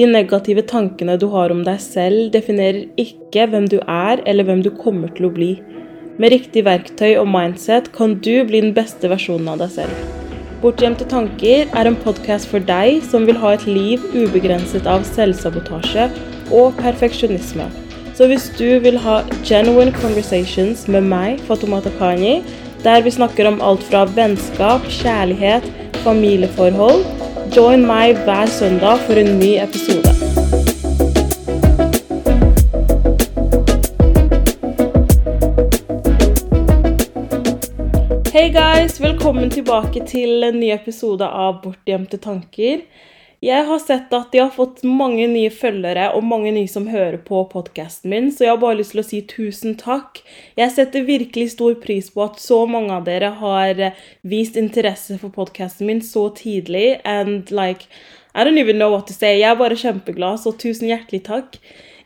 De negative tankene du har om deg selv, definerer ikke hvem du er eller hvem du kommer til å bli. Med riktig verktøy og mindset kan du bli den beste versjonen av deg selv. Bortgjemte tanker er en podkast for deg som vil ha et liv ubegrenset av selvsabotasje og perfeksjonisme. Så hvis du vil ha genuine conversations med meg, Fatumata Kani, der vi snakker om alt fra vennskap, kjærlighet, familieforhold, join meg hver søndag for en ny episode. Hei guys, velkommen tilbake til en ny episode av Bortgjemte tanker. Jeg har sett at de har fått mange nye følgere og mange nye som hører på podkasten min, så jeg har bare lyst til å si tusen takk. Jeg setter virkelig stor pris på at så mange av dere har eh, vist interesse for podkasten min så tidlig. And like, I don't even know what to say. Jeg er bare kjempeglad, så tusen hjertelig takk.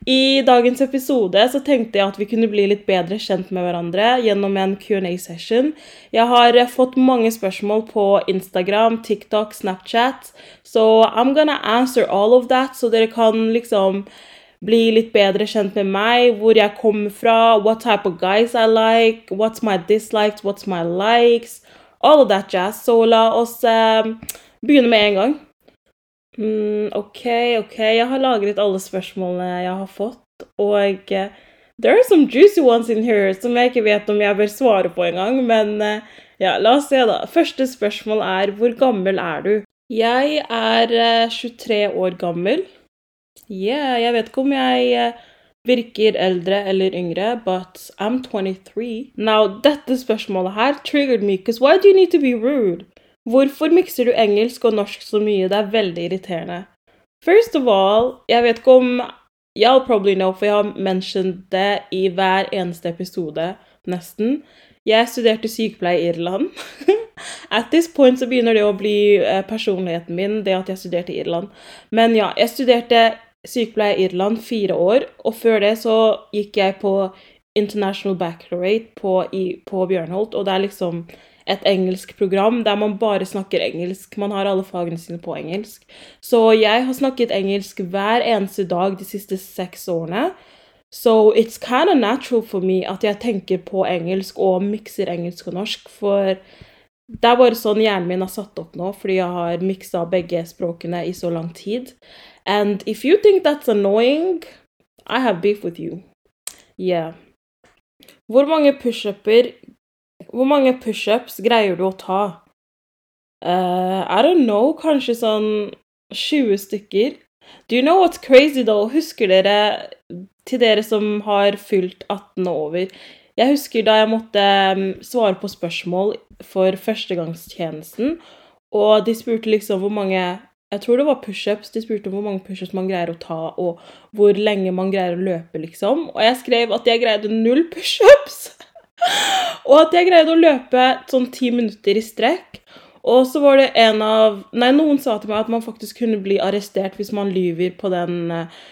I dagens episode så tenkte jeg at vi kunne bli litt bedre kjent med hverandre gjennom en Q&A-session. Jeg har fått mange spørsmål på Instagram, TikTok, Snapchat, så I'm gonna answer all of that, så dere kan liksom bli litt bedre kjent med meg, hvor jeg kommer fra, what type of guys I like, what's my dislikes, what's my likes, all of that jazz. Så la oss eh, begynne med en gang. Mm, OK, OK. Jeg har lagret alle spørsmålene jeg har fått, og uh, there are some juicy ones in here som jeg ikke vet om jeg bør svare på engang, men uh, ja, la oss se, da. Første spørsmål er hvor gammel er du? Jeg er uh, 23 år gammel. Yeah, jeg vet ikke om jeg virker eldre eller yngre, but I'm 23. Now, dette spørsmålet her triggered me, because why do you need to be rude? Hvorfor mikser du engelsk og norsk så mye? Det er veldig irriterende. First of all, jeg vet ikke om Y'all probably know, for jeg har mentioned det i hver eneste episode, nesten. Jeg studerte sykepleie i Irland. At this point så begynner det å bli eh, personligheten min, det at jeg studerte i Irland. Men ja, jeg studerte sykepleie i Irland fire år, og før det så gikk jeg på International Baccalaureate på, på Bjørnholt, og det er liksom et engelsk program der man bare snakker engelsk. Man har alle fagene sine på engelsk. Så jeg har snakket engelsk hver eneste dag de siste seks årene. So it's kind of natural for me at jeg tenker på engelsk og mikser engelsk og norsk. For det er bare sånn hjernen min er satt opp nå, fordi jeg har miksa begge språkene i så lang tid. And if you think that's annoying, I have beef with you. Yeah. Hvor mange pushuper hvor mange pushups greier du å ta? Uh, I don't know, kanskje sånn 20 stykker. Do you know what's crazy, though? Husker dere, til dere som har fylt 18 og over Jeg husker da jeg måtte um, svare på spørsmål for førstegangstjenesten, og de spurte liksom hvor mange jeg tror det var pushups. De spurte om hvor mange pushups man greier å ta, og hvor lenge man greier å løpe, liksom. Og jeg skrev at jeg greide null pushups! og at jeg greide å løpe sånn ti minutter i strekk. Og så var det en av Nei, noen sa til meg at man faktisk kunne bli arrestert hvis man lyver på den uh,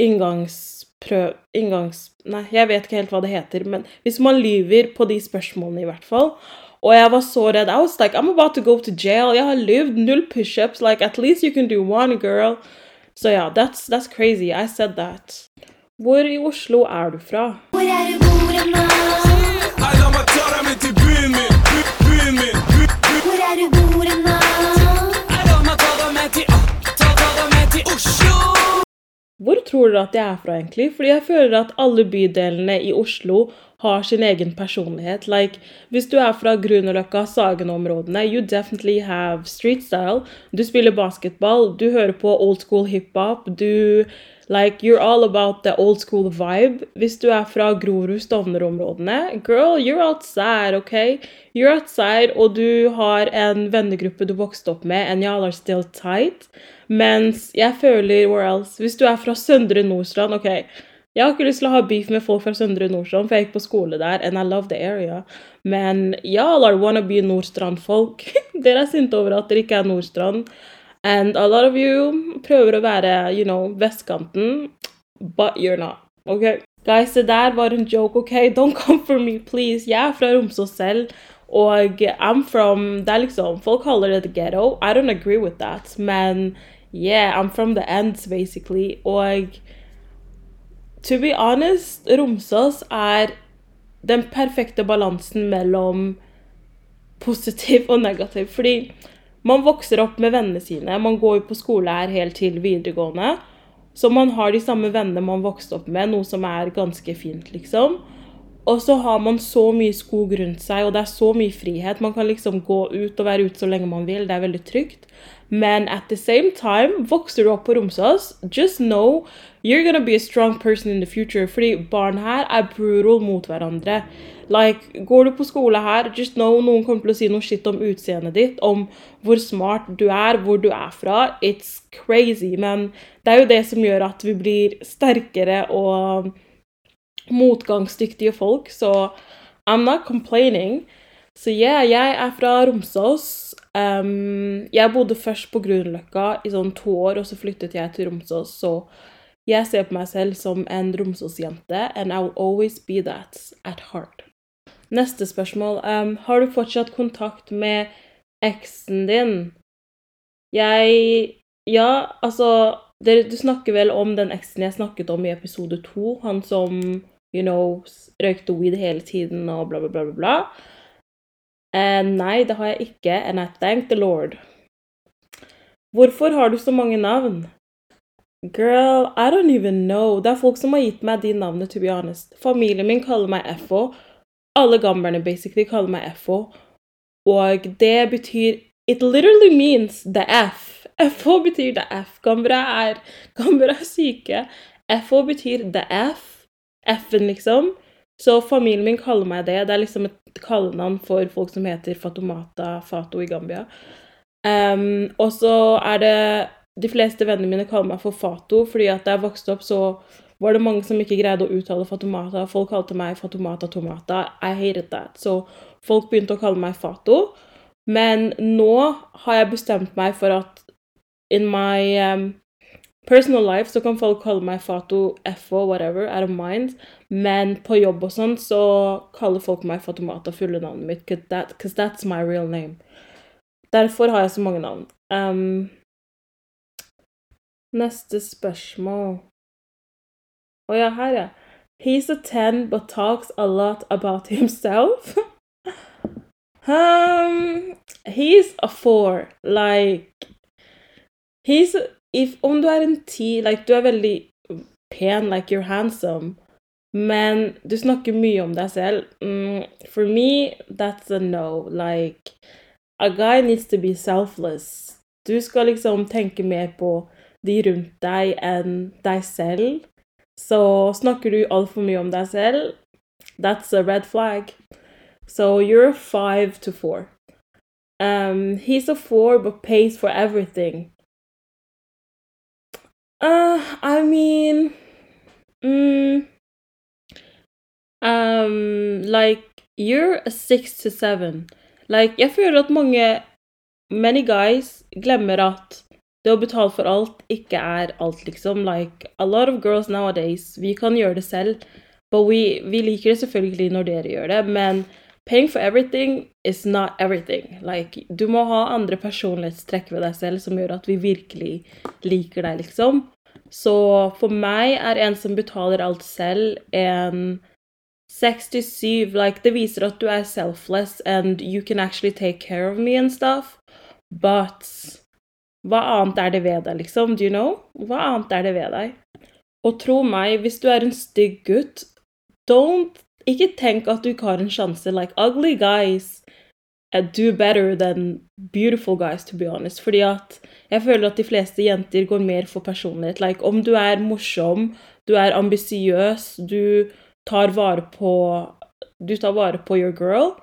inngangsprøv... Inngangs... Nei, jeg vet ikke helt hva det heter, men hvis man lyver på de spørsmålene, i hvert fall. Og jeg var så redd. I was like, I'm about to go to jail. Jeg har lyvd. null pushups. Like, at least you can do one, girl. Så ja, that's, that's crazy. I said that. Hvor i Oslo er du fra? Hvor er du bor nå? Hvor tror dere at jeg er fra, egentlig? Fordi jeg føler at alle bydelene i Oslo har sin egen personlighet. Like, hvis du er fra Grünerløkka, Sagen-områdene, you definitely have street style. Du spiller basketball, du hører på old school hiphop, du Like, you're all about the old school vibe. Hvis du er fra Grorud, Stovner-områdene, girl, you're outside, OK? You're outside, og du har en vennegruppe du vokste opp med, and y'all are still tight. Mens jeg føler where else Hvis du er fra Søndre Nordstrand, OK Jeg har ikke lyst til å ha beef med folk fra Søndre Nordstrand, for jeg gikk på skole der, and I love the area. Men y'all are wannabe Nordstrand-folk. dere er sinte over at dere ikke er Nordstrand. And a lot of you prøver å være, you know, vestkanten, but you're not. OK? Guys, det der var en joke, OK? Don't come for me, please. Jeg er fra Romsås selv, og I'm from Det er liksom Folk kaller det the ghetto. I don't agree with that, men Yeah, I'm from the ends, basically. Og to be honest, Romsås er den perfekte balansen mellom positiv og negativ. Fordi man vokser opp med vennene sine. Man går jo på skole her helt til videregående. Så man har de samme vennene man vokste opp med, noe som er ganske fint, liksom. Og så har man så mye skog rundt seg, og det er så mye frihet. Man kan liksom gå ut og være ute så lenge man vil. Det er veldig trygt. Men at the same time, vokser du opp på Romsås, just know you're gonna be a strong person in the future. Fordi barn her er brutal mot hverandre. Like, Går du på skole her, just know noen kommer til å si noe shit om utseendet ditt, om hvor smart du er, hvor du er fra. It's crazy. Men det er jo det som gjør at vi blir sterkere og motgangsdyktige folk, så I'm not complaining. Så yeah, jeg er fra Romsås. Um, jeg bodde først på Grünerløkka i sånn to år, og så flyttet jeg til Romsås. Så jeg ser på meg selv som en Romsås-jente, and I will always be that at heart. Neste spørsmål. Um, har du fortsatt kontakt med eksen din? Jeg Ja, altså dere, Du snakker vel om den eksen jeg snakket om i episode to? Han som, you know, røykte weed hele tiden og bla, bla, bla, bla. bla. Uh, nei, det har jeg ikke, and I thank the Lord. Hvorfor har du så mange navn? Girl, I don't even know. Det er folk som har gitt meg de navnene, to be honest. Familien min kaller meg FO alle gamberne basically kaller meg FO. Og det betyr It literally means the F. FO betyr the F. Gambere er, gambere er syke. FO betyr the F. F-en, liksom. Så familien min kaller meg det. Det er liksom et kallenavn for folk som heter Fatomata Fato i Gambia. Um, og så er det De fleste vennene mine kaller meg for Fato, fordi at da jeg vokste opp, så var det mange som ikke greide å uttale Fatomata. Folk kalte meg Fatomata Tomata. I hated that. Så folk begynte å kalle meg Fato. Men nå har jeg bestemt meg for at in my um, personal life så kan folk kalle meg Fato, FO, whatever, I don't mind. Men på jobb og sånn så kaller folk meg Fatomata, fulle navnet mitt, because that, that's my real name. Derfor har jeg så mange navn. Um, neste spørsmål Å ja, her, ja. He's a ten but talks a lot about himself. um, he's a four. Like He's if, Om du er en T, like, du er veldig pen, like you're handsome, men du snakker mye om deg selv. Mm, for me, that's a no. Like A guy needs to be selfless. Du skal liksom tenke mer på de rundt deg enn deg selv. Så snakker du altfor mye om deg selv, that's a red flag. So you're five to four. Um, he's a four but pays for everything. Uh, I mean, mm, um, like you're a six to seven. Like, jeg føler at mange Many guys glemmer at det å betale for alt ikke er alt, liksom. Like, a lot of girls nowadays, vi kan gjøre det selv, but we, vi liker det selvfølgelig når dere gjør det, men paying for everything is not everything. Like, du må ha andre personlighetstrekk ved deg selv som gjør at vi virkelig liker deg, liksom. Så for meg er en som betaler alt selv, en 67 Like, det viser at du er selfless and you can actually take care of me and stuff, but hva annet er det ved deg, liksom? Do you know? Hva annet er det ved deg? Og tro meg, hvis du er en stygg gutt, don't Ikke tenk at du ikke har en sjanse. Like, ugly guys do better than beautiful guys, to be honest. Fordi at jeg føler at de fleste jenter går mer for personlighet. Like, om du er morsom, du er ambisiøs, du tar vare på Du tar vare på your girl,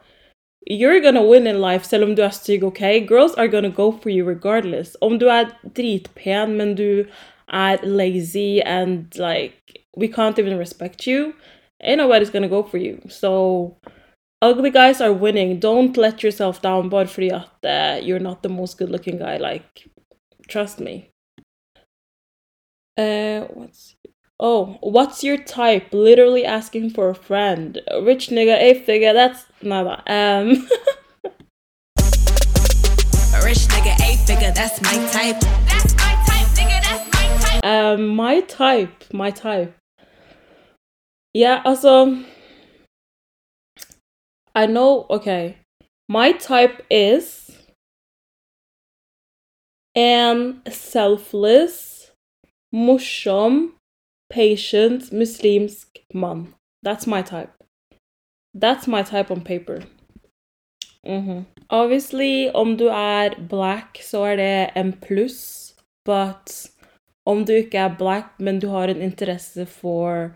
You're gonna win in life selv om du er stygg, OK? Girls are gonna go for you regardless. Om du er dritpen, men du er lazy and like we can't even respect you, ain't nobody's gonna go for you. So ugly guys are winning. Don't let yourself down bare fordi at uh, you're not the most good looking guy. Like, trust me. Uh, what's Oh, what's your type? Literally asking for a friend. A rich nigga, a figure, that's nada. Um rich nigga, a figure, that's my type. That's my type. Nigga. That's my type. Um, my type. My type. Yeah, also. I know, okay. My type is en selfless, morsom, patient, muslimsk mann. That's my type. That's my type on paper. Mm -hmm. Obviously, om du er black, så er det en pluss, but om du ikke er black, men du har en interesse for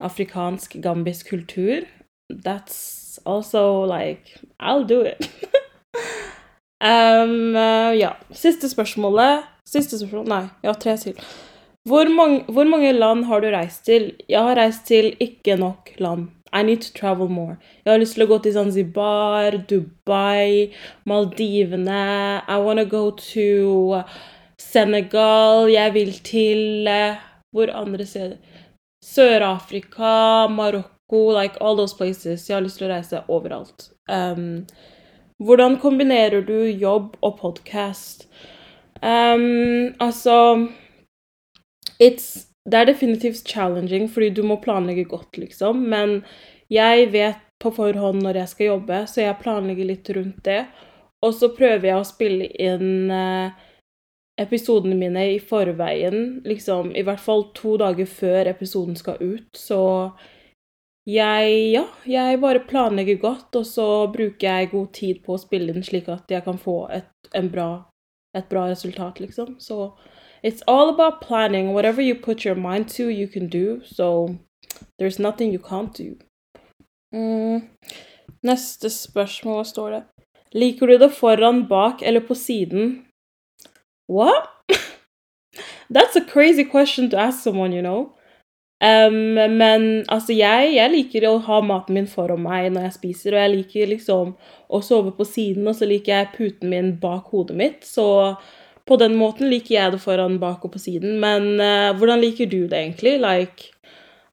afrikansk, gambisk kultur, that's also like I'll do it. um, uh, ja. Siste spørsmålet Siste spørsmål Nei, jeg har tre til. Hvor mange, hvor mange land har du reist til? Jeg har reist til ikke nok land. I need to travel more. Jeg har lyst til å gå til Zanzibar, Dubai, Maldivene. I wanna go to Senegal. Jeg vil til uh, Hvor andre steder? Sør-Afrika, Marokko, like all those places. Jeg har lyst til å reise overalt. Um, hvordan kombinerer du jobb og podkast? Um, altså Det er definitivt challenging, fordi du må planlegge godt, liksom. Men jeg vet på forhånd når jeg skal jobbe, så jeg planlegger litt rundt det. Og så prøver jeg å spille inn uh, episodene mine i forveien, liksom i hvert fall to dager før episoden skal ut, så jeg Ja, jeg bare planlegger godt, og så bruker jeg god tid på å spille inn slik at jeg kan få et, bra, et bra resultat, liksom. Så it's all about planning. Whatever you put your mind to, you can do. So there's nothing you can't do. Mm. Neste spørsmål, hva står det? Liker du det foran, bak eller på siden? What? That's a crazy question to ask someone, you know. Um, men altså, jeg, jeg, liker å ha maten min foran meg når jeg spiser, og jeg liker liksom å sove på siden, og så liker jeg puten min bak hodet mitt. Så på den måten liker jeg det foran, bak og på siden. Men uh, hvordan liker du det egentlig? Like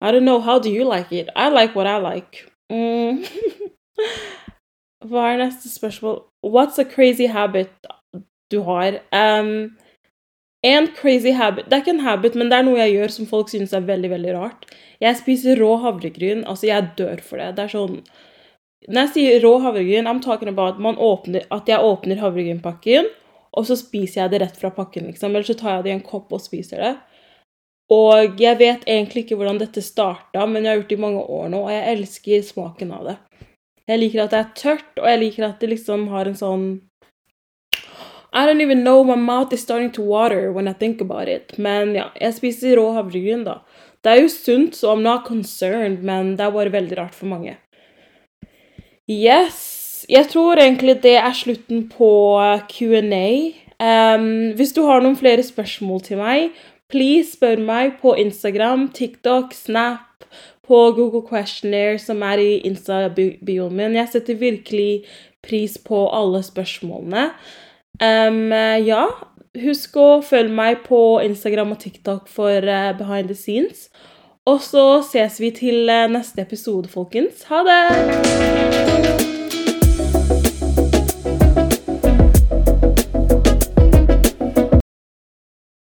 I don't know, how do you like it? I like what I like. Mm. Hva er neste spørsmål? What's a crazy habit du har. Um, en crazy habit Det er ikke en habit, men det er noe jeg gjør som folk synes er veldig veldig rart. Jeg spiser rå havregryn. Altså, jeg dør for det. Det er sånn Når jeg sier rå havregryn, I'm talking about åpner, at jeg åpner havregrynpakken, og så spiser jeg det rett fra pakken, liksom. Eller så tar jeg det i en kopp og spiser det. Og jeg vet egentlig ikke hvordan dette starta, men jeg har gjort det i mange år nå, og jeg elsker smaken av det. Jeg liker at det er tørt, og jeg liker at det liksom har en sånn i don't even know, my mouth is starting to water when I think about it. Men ja, jeg spiser rå havregryn, da. Det er jo sunt, så I'm not concerned, men det er bare veldig rart for mange. Yes. Jeg tror egentlig det er slutten på Q&A. Um, hvis du har noen flere spørsmål til meg, please spør meg på Instagram, TikTok, Snap, på Google Questionnaire, som er i Insta-bioen min. Jeg setter virkelig pris på alle spørsmålene. Um, ja, husk å følge meg på Instagram og TikTok for uh, behind the scenes. Og så ses vi til uh, neste episode, folkens. Ha det!